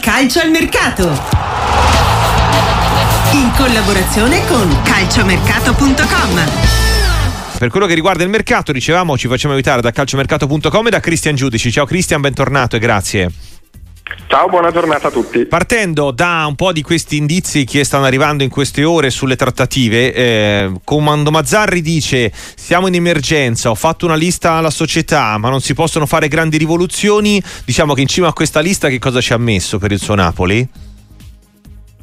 calcio al mercato. In collaborazione con calciomercato.com. Per quello che riguarda il mercato, dicevamo, ci facciamo aiutare da calciomercato.com e da Cristian Giudici. Ciao Cristian, bentornato e grazie. Ciao, buona giornata a tutti. Partendo da un po' di questi indizi che stanno arrivando in queste ore sulle trattative, eh, Comando Mazzarri dice siamo in emergenza, ho fatto una lista alla società ma non si possono fare grandi rivoluzioni, diciamo che in cima a questa lista che cosa ci ha messo per il suo Napoli?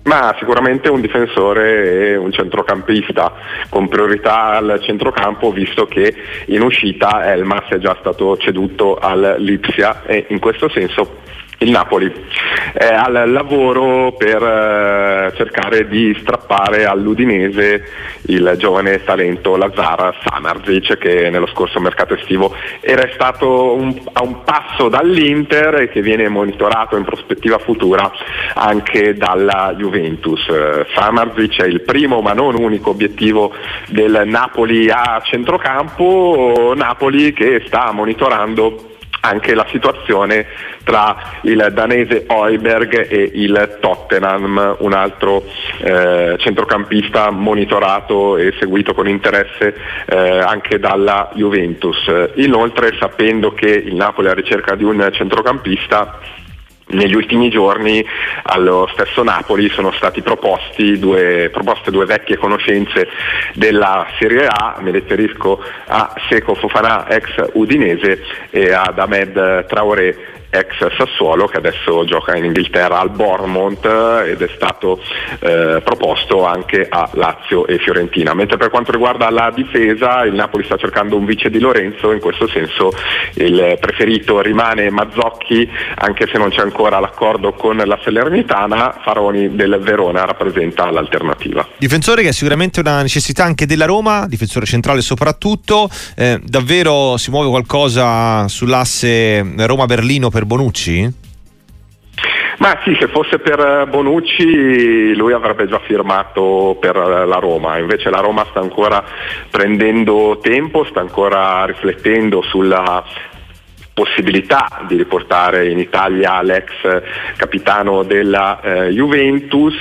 Ma sicuramente un difensore e un centrocampista con priorità al centrocampo visto che in uscita Elmas è già stato ceduto al Lipsia e in questo senso il Napoli è al lavoro per eh, cercare di strappare all'Udinese il giovane talento Lazara Samarzic che nello scorso mercato estivo era stato un, a un passo dall'Inter e che viene monitorato in prospettiva futura anche dalla Juventus. Samarzic è il primo ma non unico obiettivo del Napoli a centrocampo, Napoli che sta monitorando anche la situazione tra il danese Oiberg e il Tottenham, un altro eh, centrocampista monitorato e seguito con interesse eh, anche dalla Juventus. Inoltre sapendo che il Napoli è alla ricerca di un centrocampista negli ultimi giorni allo stesso Napoli sono stati due, proposte due vecchie conoscenze della Serie A, mi riferisco a Seco Fofana ex Udinese e ad Ahmed Traoré ex Sassuolo che adesso gioca in Inghilterra al Bournemouth ed è stato eh, proposto anche a Lazio e Fiorentina. Mentre per quanto riguarda la difesa il Napoli sta cercando un vice di Lorenzo, in questo senso il preferito rimane Mazzocchi anche se non c'è ancora l'accordo con la Salernitana, Faroni del Verona rappresenta l'alternativa. Difensore che è sicuramente una necessità anche della Roma, difensore centrale soprattutto, eh, davvero si muove qualcosa sull'asse Roma-Berlino per Bonucci? Ma sì, se fosse per Bonucci lui avrebbe già firmato per la Roma, invece la Roma sta ancora prendendo tempo, sta ancora riflettendo sulla possibilità di riportare in Italia l'ex capitano della eh, Juventus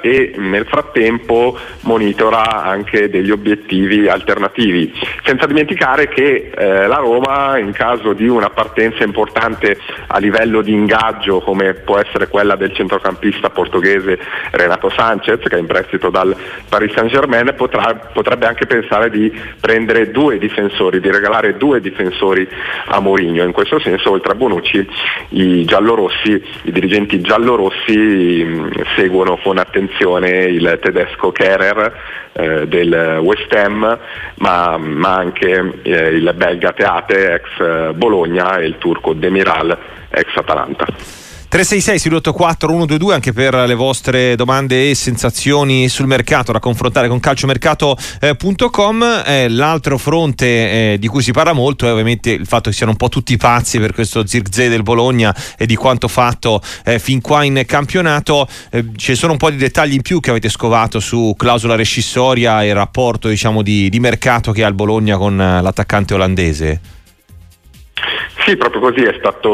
e nel frattempo monitora anche degli obiettivi alternativi. Senza dimenticare che eh, la Roma in caso di una partenza importante a livello di ingaggio come può essere quella del centrocampista portoghese Renato Sanchez che è in prestito dal Paris Saint Germain potrà, potrebbe anche pensare di prendere due difensori, di regalare due difensori a Mourinho in questo senso oltre a Bonucci i giallorossi, i dirigenti giallorossi mh, seguono con attenzione il tedesco Kerer eh, del West Ham ma, ma anche eh, il belga Teate ex Bologna e il turco Demiral ex Atalanta. 366 684 122 anche per le vostre domande e sensazioni sul mercato da confrontare con calciomercato.com eh, l'altro fronte eh, di cui si parla molto è ovviamente il fatto che siano un po' tutti pazzi per questo zirze del Bologna e di quanto fatto eh, fin qua in campionato. Eh, ci sono un po' di dettagli in più che avete scovato su clausola rescissoria e rapporto diciamo di, di mercato che ha il Bologna con l'attaccante olandese sì, proprio così, è stato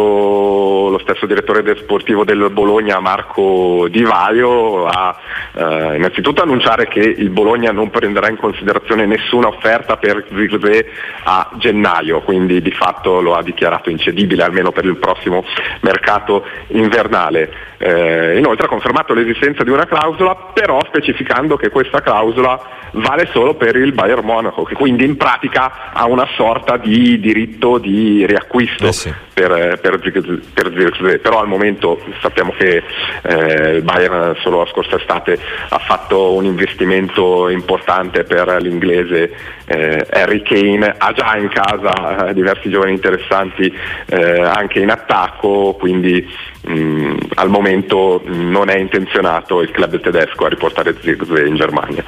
lo stesso direttore del sportivo del Bologna, Marco Di Vaio, a eh, innanzitutto annunciare che il Bologna non prenderà in considerazione nessuna offerta per Zirze a gennaio, quindi di fatto lo ha dichiarato incedibile almeno per il prossimo mercato invernale. Eh, inoltre ha confermato l'esistenza di una clausola, però specificando che questa clausola vale solo per il Bayern Monaco, che quindi in pratica ha una sorta di diritto di riacquisto eh sì. per, per, per Zirkzee, però al momento sappiamo che eh, Bayern solo la scorsa estate ha fatto un investimento importante per l'inglese eh, Harry Kane, ha già in casa eh, diversi giovani interessanti eh, anche in attacco, quindi mh, mm, al momento non è intenzionato il club tedesco a riportare Zirkzee in Germania.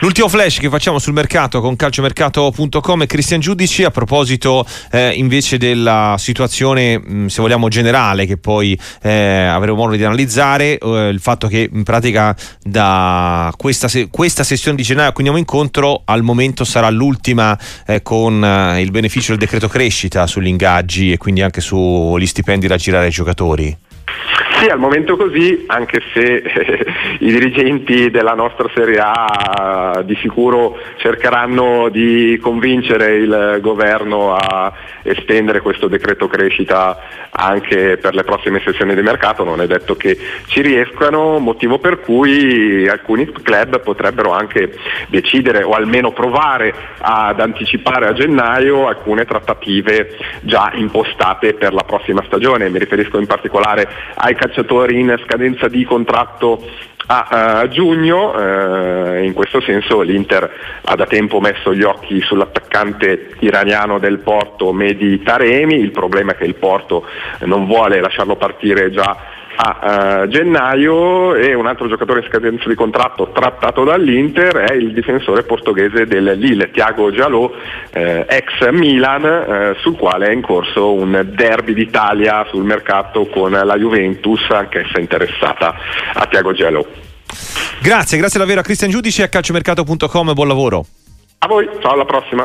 L'ultimo flash che facciamo sul mercato con calciomercato.com è Cristian Giudici a proposito eh, invece della situazione mh, mm, se vogliamo generale che poi eh, avremo modo di analizzare eh, il fatto che in pratica da questa, se- questa sessione di gennaio quindi andiamo incontro al momento sarà l'ultima eh, con eh, il beneficio del decreto crescita sugli ingaggi e quindi anche sugli stipendi da girare ai giocatori Sì, al momento così, anche se eh, i dirigenti della nostra Serie A di sicuro cercheranno di convincere il governo a estendere questo decreto crescita anche per le prossime sessioni di mercato, non è detto che ci riescano, motivo per cui alcuni club potrebbero anche decidere o almeno provare ad anticipare a gennaio alcune trattative già impostate per la prossima stagione, mi riferisco in particolare ai calciatori in scadenza di contratto a, uh, giugno, uh, in questo senso l'Inter ha da tempo messo gli occhi sull'attaccante iraniano del Porto Medi Taremi, il problema è che il Porto non vuole lasciarlo partire già a uh, gennaio e un altro giocatore in scadenza di contratto trattato dall'Inter è il difensore portoghese del Lille, Thiago Giallo, eh, ex Milan, eh, sul quale è in corso un derby d'Italia sul mercato con la Juventus, anch'essa interessata a Thiago Giallo. Grazie, grazie davvero a Cristian Giudici e a calciomercato.com, buon lavoro. A voi, ciao alla prossima.